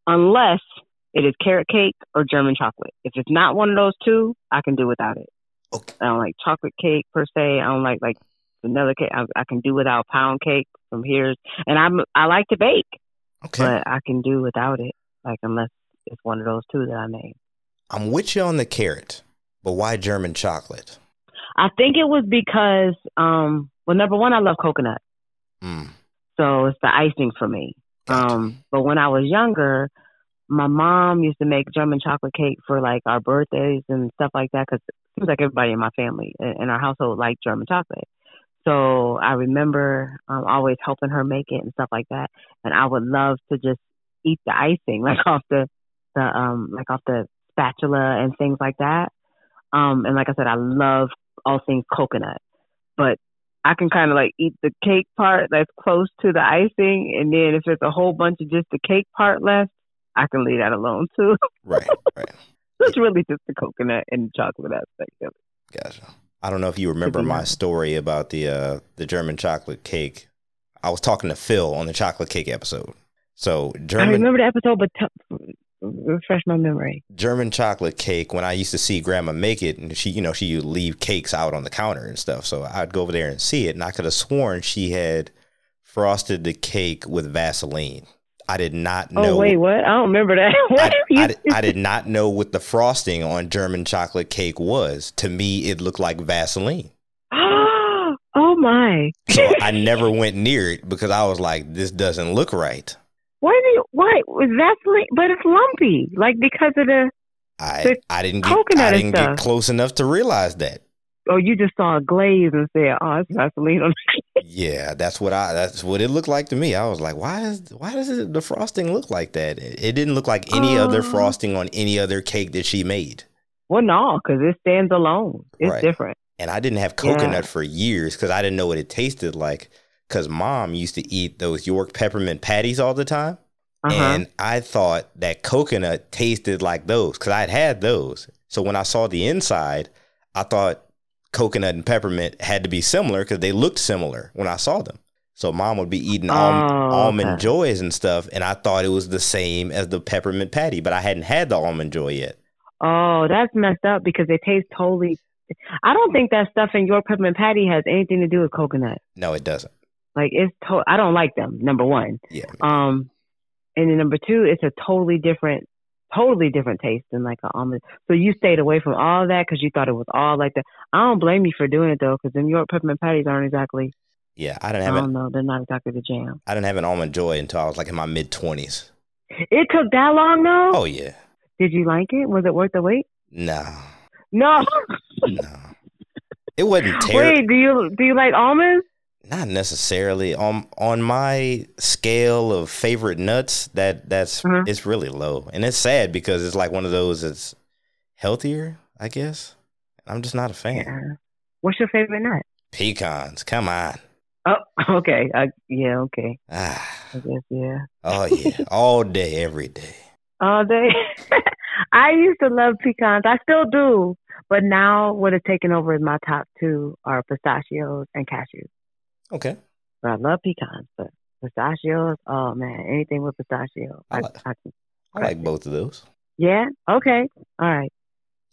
unless it is carrot cake or German chocolate. If it's not one of those two, I can do without it. Okay. I don't like chocolate cake per se. I don't like like vanilla cake. I, I can do without pound cake from here, and I'm I like to bake, Okay. but I can do without it. Like unless it's one of those two that I made. I'm with you on the carrot, but why German chocolate? I think it was because, um, well, number one, I love coconut. Mm. So it's the icing for me. Gotcha. Um, but when I was younger, my mom used to make German chocolate cake for like our birthdays and stuff like that because seems like everybody in my family in our household liked German chocolate. So I remember um, always helping her make it and stuff like that. And I would love to just eat the icing like off the the um like off the spatula and things like that. Um, and like I said, I love all things coconut, but I can kind of like eat the cake part that's close to the icing, and then if there's a whole bunch of just the cake part left, I can leave that alone too. Right, right. It's really just the coconut and chocolate aspect of it. Gotcha. I don't know if you remember my story about the uh, the German chocolate cake. I was talking to Phil on the chocolate cake episode. So German. I remember the episode, but t- refresh my memory. German chocolate cake. When I used to see Grandma make it, and she, you know, she would leave cakes out on the counter and stuff. So I'd go over there and see it, and I could have sworn she had frosted the cake with Vaseline. I did not oh, know. Oh wait, what? I don't remember that. I, I, did, I, did not know what the frosting on German chocolate cake was. To me, it looked like Vaseline. oh my! so I never went near it because I was like, "This doesn't look right." Why do you? Why was Vaseline? But it's lumpy, like because of the. I the I didn't get I didn't get close enough to realize that. Oh, you just saw a glaze and said, "Oh, it's Vaseline." on yeah, that's what I. That's what it looked like to me. I was like, "Why is why does it, the frosting look like that?" It, it didn't look like any uh, other frosting on any other cake that she made. Well, no, because it stands alone. It's right. different. And I didn't have coconut yeah. for years because I didn't know what it tasted like. Because mom used to eat those York peppermint patties all the time. Uh-huh. And I thought that coconut tasted like those because I'd had those. So when I saw the inside, I thought coconut and peppermint had to be similar because they looked similar when I saw them. So mom would be eating alm- oh, almond okay. joys and stuff, and I thought it was the same as the peppermint patty, but I hadn't had the almond joy yet. Oh, that's messed up because they taste totally. I don't think that stuff in your peppermint patty has anything to do with coconut. No, it doesn't. Like it's to- I don't like them. Number one. Yeah. Um, and then number two, it's a totally different totally different taste than like an almond. So you stayed away from all that because you thought it was all like that. I don't blame you for doing it though, because them York peppermint patties aren't exactly. Yeah, I don't have. I don't know. They're not exactly the jam. I didn't have an almond joy until I was like in my mid twenties. It took that long though. Oh yeah. Did you like it? Was it worth the wait? No. No. no. It wasn't terrible. Wait, do you do you like almonds? Not necessarily on on my scale of favorite nuts. That that's mm-hmm. it's really low, and it's sad because it's like one of those that's healthier. I guess I'm just not a fan. Yeah. What's your favorite nut? Pecans. Come on. Oh, okay. Uh, yeah, okay. Ah. I guess yeah. Oh yeah, all day, every day. All day. I used to love pecans. I still do, but now what has taken over is my top two are pistachios and cashews. Okay. But I love pecans, but pistachios, oh man, anything with pistachio. I, like, I, I, I like both of those. Yeah. Okay. All right.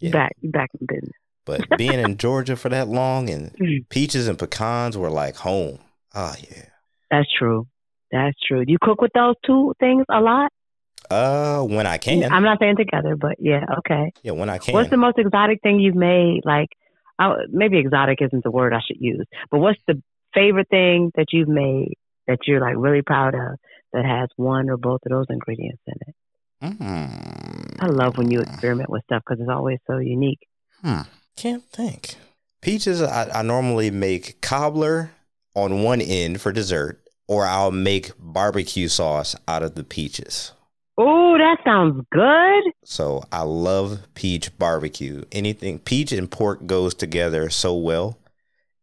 Yeah. Back. Back in business. But being in Georgia for that long and mm. peaches and pecans were like home. Oh yeah. That's true. That's true. Do you cook with those two things a lot? Uh, when I can. I'm not saying together, but yeah, okay. Yeah, when I can. What's the most exotic thing you've made? Like, I, maybe exotic isn't the word I should use, but what's the favorite thing that you've made that you're like really proud of that has one or both of those ingredients in it? Mm. I love when you experiment with stuff because it's always so unique. Hmm. Can't think. Peaches, I, I normally make cobbler on one end for dessert, or I'll make barbecue sauce out of the peaches. Oh, that sounds good. So I love peach barbecue. Anything peach and pork goes together so well.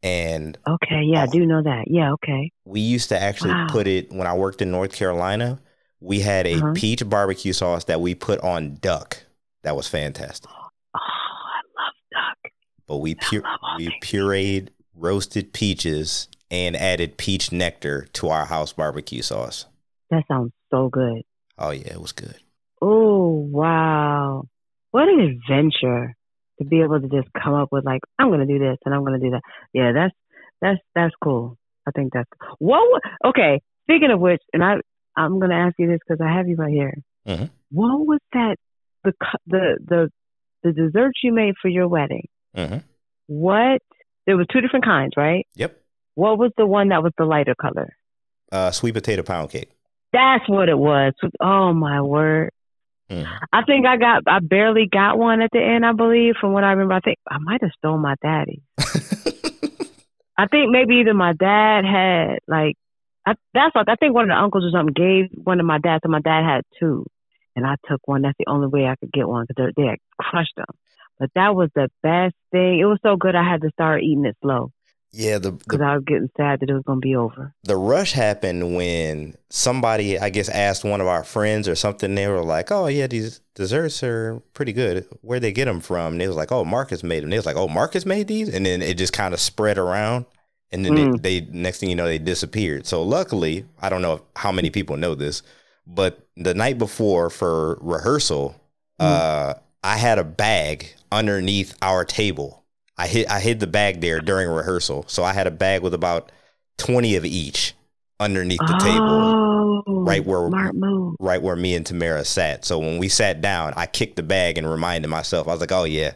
And okay, yeah, I do know that. Yeah, okay. We used to actually wow. put it when I worked in North Carolina. We had a uh-huh. peach barbecue sauce that we put on duck. That was fantastic. Oh, I love duck. But we pu- we pureed roasted peaches and added peach nectar to our house barbecue sauce. That sounds so good. Oh yeah, it was good. Oh wow, what an adventure! To be able to just come up with like I'm gonna do this and I'm gonna do that. Yeah, that's that's that's cool. I think that's what. Okay, speaking of which, and I I'm gonna ask you this because I have you right here. Mm-hmm. What was that? The the the the desserts you made for your wedding. Mm-hmm. What? There was two different kinds, right? Yep. What was the one that was the lighter color? Uh, sweet potato pound cake. That's what it was. Oh my word! Mm. I think I got. I barely got one at the end. I believe, from what I remember, I think I might have stole my daddy. I think maybe either my dad had like. I, that's like I think one of the uncles or something gave one of my dads, and my dad had two, and I took one. That's the only way I could get one because they had crushed them. But that was the best thing. It was so good. I had to start eating it slow. Yeah, the because I was getting sad that it was going to be over. The rush happened when somebody, I guess, asked one of our friends or something. They were like, "Oh yeah, these desserts are pretty good. Where they get them from?" And they was like, "Oh, Marcus made them." They was like, "Oh, Marcus made these," and then it just kind of spread around. And then mm. they, they, next thing you know, they disappeared. So luckily, I don't know how many people know this, but the night before for rehearsal, mm. uh, I had a bag underneath our table I hid I hid the bag there during rehearsal, so I had a bag with about twenty of each underneath the oh, table, right where right where me and Tamara sat. So when we sat down, I kicked the bag and reminded myself. I was like, "Oh yeah,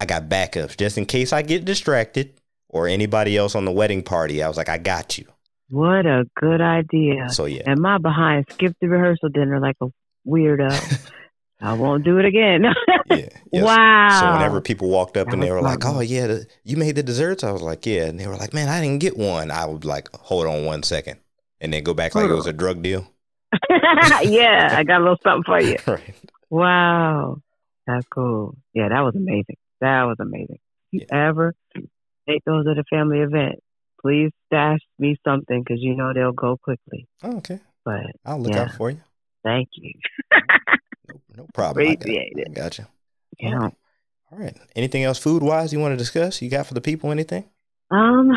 I got backups just in case I get distracted or anybody else on the wedding party." I was like, "I got you." What a good idea! So yeah, and my behind skipped the rehearsal dinner like a weirdo. I won't do it again. yeah, yes. Wow. So whenever people walked up that and they were like, "Oh yeah, the, you made the desserts," I was like, "Yeah," and they were like, "Man, I didn't get one." I would like, "Hold on one second. and then go back Hold like on. it was a drug deal. yeah, I got a little something for you. right. Wow, that's cool. Yeah, that was amazing. That was amazing. If you yeah. ever take those at a family event, please stash me something because you know they'll go quickly. Oh, okay. But I'll look yeah. out for you. Thank you. No problem. Appreciate it. I got you. Yeah. All right. Anything else food wise you want to discuss? You got for the people anything? Um,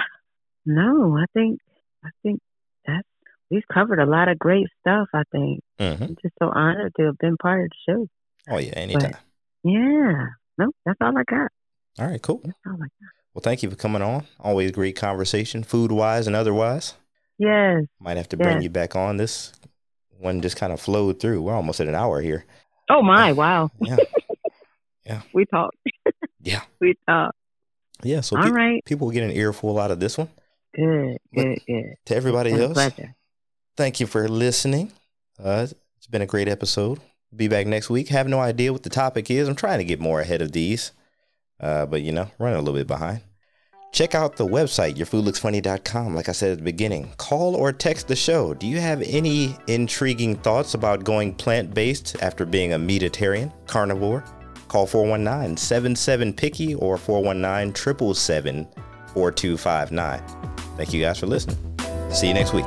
no. I think I think that we've covered a lot of great stuff. I think mm-hmm. I'm just so honored to have been part of the show. Oh yeah, anytime. But, yeah. No, that's all I got. All right, cool. That's all I got. Well, thank you for coming on. Always great conversation, food wise and otherwise. Yes. Might have to bring yes. you back on. This one just kind of flowed through. We're almost at an hour here. Oh my! Wow. Yeah. Yeah. we talked. yeah. We talk. Yeah. So all pe- right. people get an earful out of this one. Good. But good. Good. To everybody else, pleasure. thank you for listening. Uh, it's been a great episode. Be back next week. Have no idea what the topic is. I'm trying to get more ahead of these, uh, but you know, running a little bit behind. Check out the website, yourfoodlooksfunny.com. Like I said at the beginning, call or text the show. Do you have any intriguing thoughts about going plant based after being a meatitarian, carnivore? Call 419 77 Picky or 419 777 4259. Thank you guys for listening. See you next week.